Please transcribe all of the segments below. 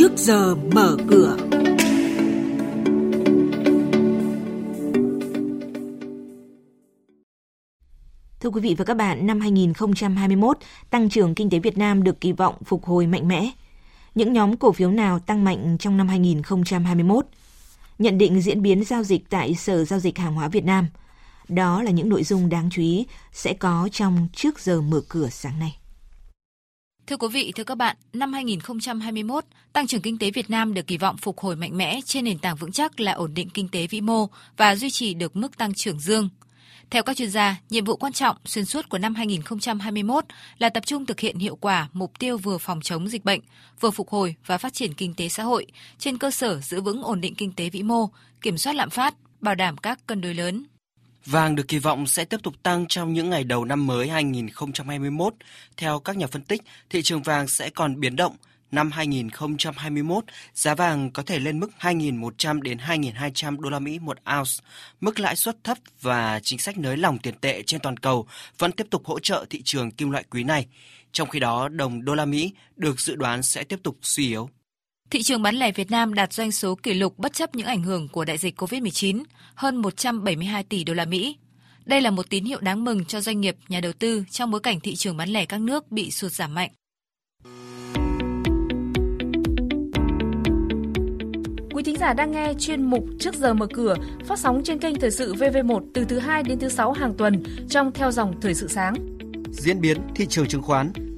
trước giờ mở cửa. Thưa quý vị và các bạn, năm 2021, tăng trưởng kinh tế Việt Nam được kỳ vọng phục hồi mạnh mẽ. Những nhóm cổ phiếu nào tăng mạnh trong năm 2021? Nhận định diễn biến giao dịch tại Sở Giao dịch Hàng hóa Việt Nam. Đó là những nội dung đáng chú ý sẽ có trong trước giờ mở cửa sáng nay. Thưa quý vị, thưa các bạn, năm 2021, tăng trưởng kinh tế Việt Nam được kỳ vọng phục hồi mạnh mẽ trên nền tảng vững chắc là ổn định kinh tế vĩ mô và duy trì được mức tăng trưởng dương. Theo các chuyên gia, nhiệm vụ quan trọng xuyên suốt của năm 2021 là tập trung thực hiện hiệu quả mục tiêu vừa phòng chống dịch bệnh, vừa phục hồi và phát triển kinh tế xã hội trên cơ sở giữ vững ổn định kinh tế vĩ mô, kiểm soát lạm phát, bảo đảm các cân đối lớn. Vàng được kỳ vọng sẽ tiếp tục tăng trong những ngày đầu năm mới 2021. Theo các nhà phân tích, thị trường vàng sẽ còn biến động. Năm 2021, giá vàng có thể lên mức 2.100 đến 2.200 đô la Mỹ một ounce. Mức lãi suất thấp và chính sách nới lỏng tiền tệ trên toàn cầu vẫn tiếp tục hỗ trợ thị trường kim loại quý này. Trong khi đó, đồng đô la Mỹ được dự đoán sẽ tiếp tục suy yếu. Thị trường bán lẻ Việt Nam đạt doanh số kỷ lục bất chấp những ảnh hưởng của đại dịch COVID-19, hơn 172 tỷ đô la Mỹ. Đây là một tín hiệu đáng mừng cho doanh nghiệp, nhà đầu tư trong bối cảnh thị trường bán lẻ các nước bị sụt giảm mạnh. Quý thính giả đang nghe chuyên mục Trước giờ mở cửa phát sóng trên kênh Thời sự VV1 từ thứ 2 đến thứ 6 hàng tuần trong theo dòng Thời sự sáng. Diễn biến thị trường chứng khoán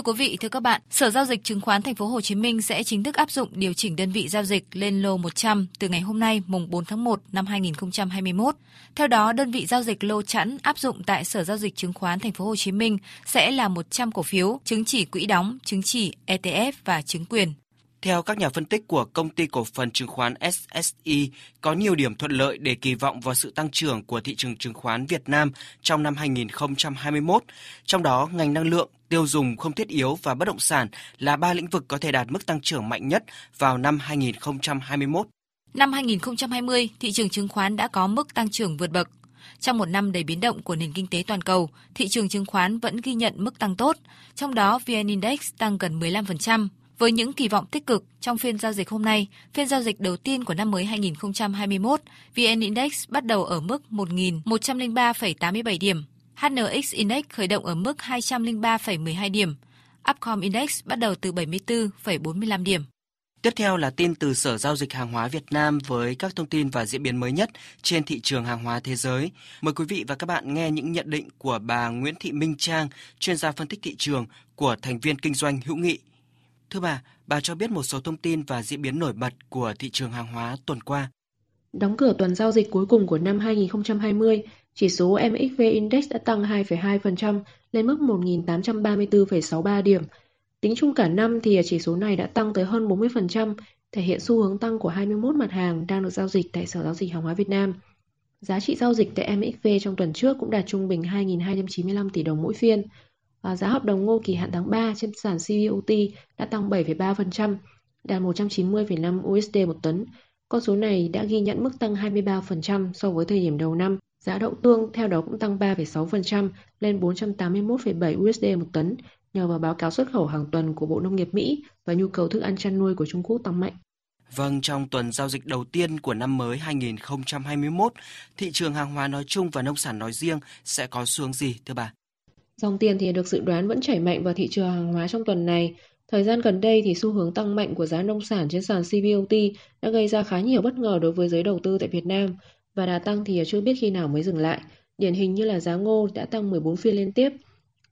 Thưa quý vị, thưa các bạn, Sở giao dịch chứng khoán Thành phố Hồ Chí Minh sẽ chính thức áp dụng điều chỉnh đơn vị giao dịch lên lô 100 từ ngày hôm nay mùng 4 tháng 1 năm 2021. Theo đó, đơn vị giao dịch lô chẵn áp dụng tại Sở giao dịch chứng khoán Thành phố Hồ Chí Minh sẽ là 100 cổ phiếu, chứng chỉ quỹ đóng, chứng chỉ ETF và chứng quyền. Theo các nhà phân tích của công ty cổ phần chứng khoán SSI, có nhiều điểm thuận lợi để kỳ vọng vào sự tăng trưởng của thị trường chứng khoán Việt Nam trong năm 2021. Trong đó, ngành năng lượng, tiêu dùng không thiết yếu và bất động sản là ba lĩnh vực có thể đạt mức tăng trưởng mạnh nhất vào năm 2021. Năm 2020, thị trường chứng khoán đã có mức tăng trưởng vượt bậc. Trong một năm đầy biến động của nền kinh tế toàn cầu, thị trường chứng khoán vẫn ghi nhận mức tăng tốt, trong đó VN Index tăng gần 15%. Với những kỳ vọng tích cực trong phiên giao dịch hôm nay, phiên giao dịch đầu tiên của năm mới 2021, VN Index bắt đầu ở mức 1.103,87 điểm, HNX Index khởi động ở mức 203,12 điểm. Upcom Index bắt đầu từ 74,45 điểm. Tiếp theo là tin từ Sở Giao dịch Hàng hóa Việt Nam với các thông tin và diễn biến mới nhất trên thị trường hàng hóa thế giới. Mời quý vị và các bạn nghe những nhận định của bà Nguyễn Thị Minh Trang, chuyên gia phân tích thị trường của thành viên kinh doanh hữu nghị. Thưa bà, bà cho biết một số thông tin và diễn biến nổi bật của thị trường hàng hóa tuần qua. Đóng cửa tuần giao dịch cuối cùng của năm 2020, chỉ số MXV Index đã tăng 2,2% lên mức 1.834,63 điểm. Tính chung cả năm thì chỉ số này đã tăng tới hơn 40%, thể hiện xu hướng tăng của 21 mặt hàng đang được giao dịch tại Sở Giao dịch Hàng hóa Việt Nam. Giá trị giao dịch tại MXV trong tuần trước cũng đạt trung bình 2.295 tỷ đồng mỗi phiên. À, giá hợp đồng ngô kỳ hạn tháng 3 trên sàn CBOT đã tăng 7,3%, đạt 190,5 USD một tấn. Con số này đã ghi nhận mức tăng 23% so với thời điểm đầu năm. Giá đậu tương theo đó cũng tăng 3,6% lên 481,7 USD một tấn nhờ vào báo cáo xuất khẩu hàng tuần của Bộ Nông nghiệp Mỹ và nhu cầu thức ăn chăn nuôi của Trung Quốc tăng mạnh. Vâng, trong tuần giao dịch đầu tiên của năm mới 2021, thị trường hàng hóa nói chung và nông sản nói riêng sẽ có xu hướng gì thưa bà? Dòng tiền thì được dự đoán vẫn chảy mạnh vào thị trường hàng hóa trong tuần này. Thời gian gần đây thì xu hướng tăng mạnh của giá nông sản trên sàn CBOT đã gây ra khá nhiều bất ngờ đối với giới đầu tư tại Việt Nam và đà tăng thì chưa biết khi nào mới dừng lại. Điển hình như là giá ngô đã tăng 14 phiên liên tiếp.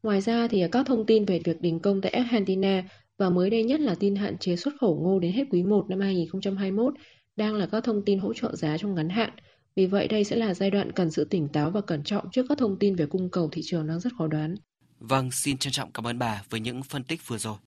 Ngoài ra thì các thông tin về việc đình công tại Argentina và mới đây nhất là tin hạn chế xuất khẩu ngô đến hết quý 1 năm 2021 đang là các thông tin hỗ trợ giá trong ngắn hạn. Vì vậy đây sẽ là giai đoạn cần sự tỉnh táo và cẩn trọng trước các thông tin về cung cầu thị trường đang rất khó đoán. Vâng, xin trân trọng cảm ơn bà với những phân tích vừa rồi.